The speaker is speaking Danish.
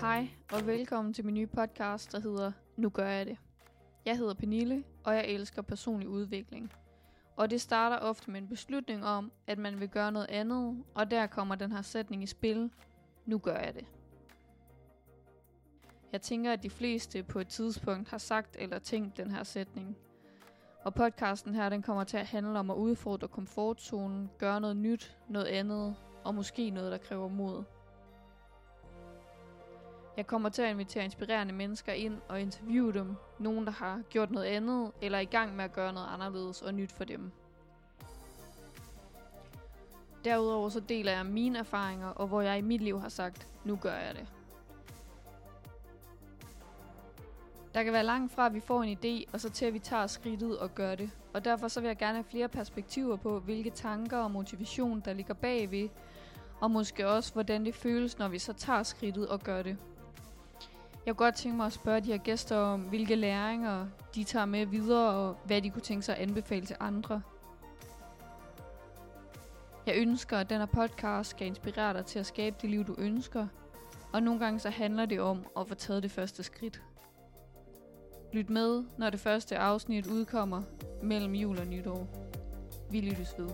Hej og velkommen til min nye podcast, der hedder Nu gør jeg det. Jeg hedder Pernille, og jeg elsker personlig udvikling. Og det starter ofte med en beslutning om, at man vil gøre noget andet, og der kommer den her sætning i spil. Nu gør jeg det. Jeg tænker, at de fleste på et tidspunkt har sagt eller tænkt den her sætning. Og podcasten her, den kommer til at handle om at udfordre komfortzonen, gøre noget nyt, noget andet, og måske noget, der kræver mod. Jeg kommer til at invitere inspirerende mennesker ind og interviewe dem. Nogen, der har gjort noget andet, eller er i gang med at gøre noget anderledes og nyt for dem. Derudover så deler jeg mine erfaringer, og hvor jeg i mit liv har sagt, nu gør jeg det. Der kan være langt fra, at vi får en idé, og så til at vi tager skridtet og gør det. Og derfor så vil jeg gerne have flere perspektiver på, hvilke tanker og motivation, der ligger bagved, og måske også, hvordan det føles, når vi så tager skridtet og gør det. Jeg kunne godt tænke mig at spørge de her gæster om, hvilke læringer de tager med videre, og hvad de kunne tænke sig at anbefale til andre. Jeg ønsker, at den her podcast skal inspirere dig til at skabe det liv, du ønsker. Og nogle gange så handler det om at få taget det første skridt. Lyt med, når det første afsnit udkommer mellem jul og nytår. Vi lyttes ved.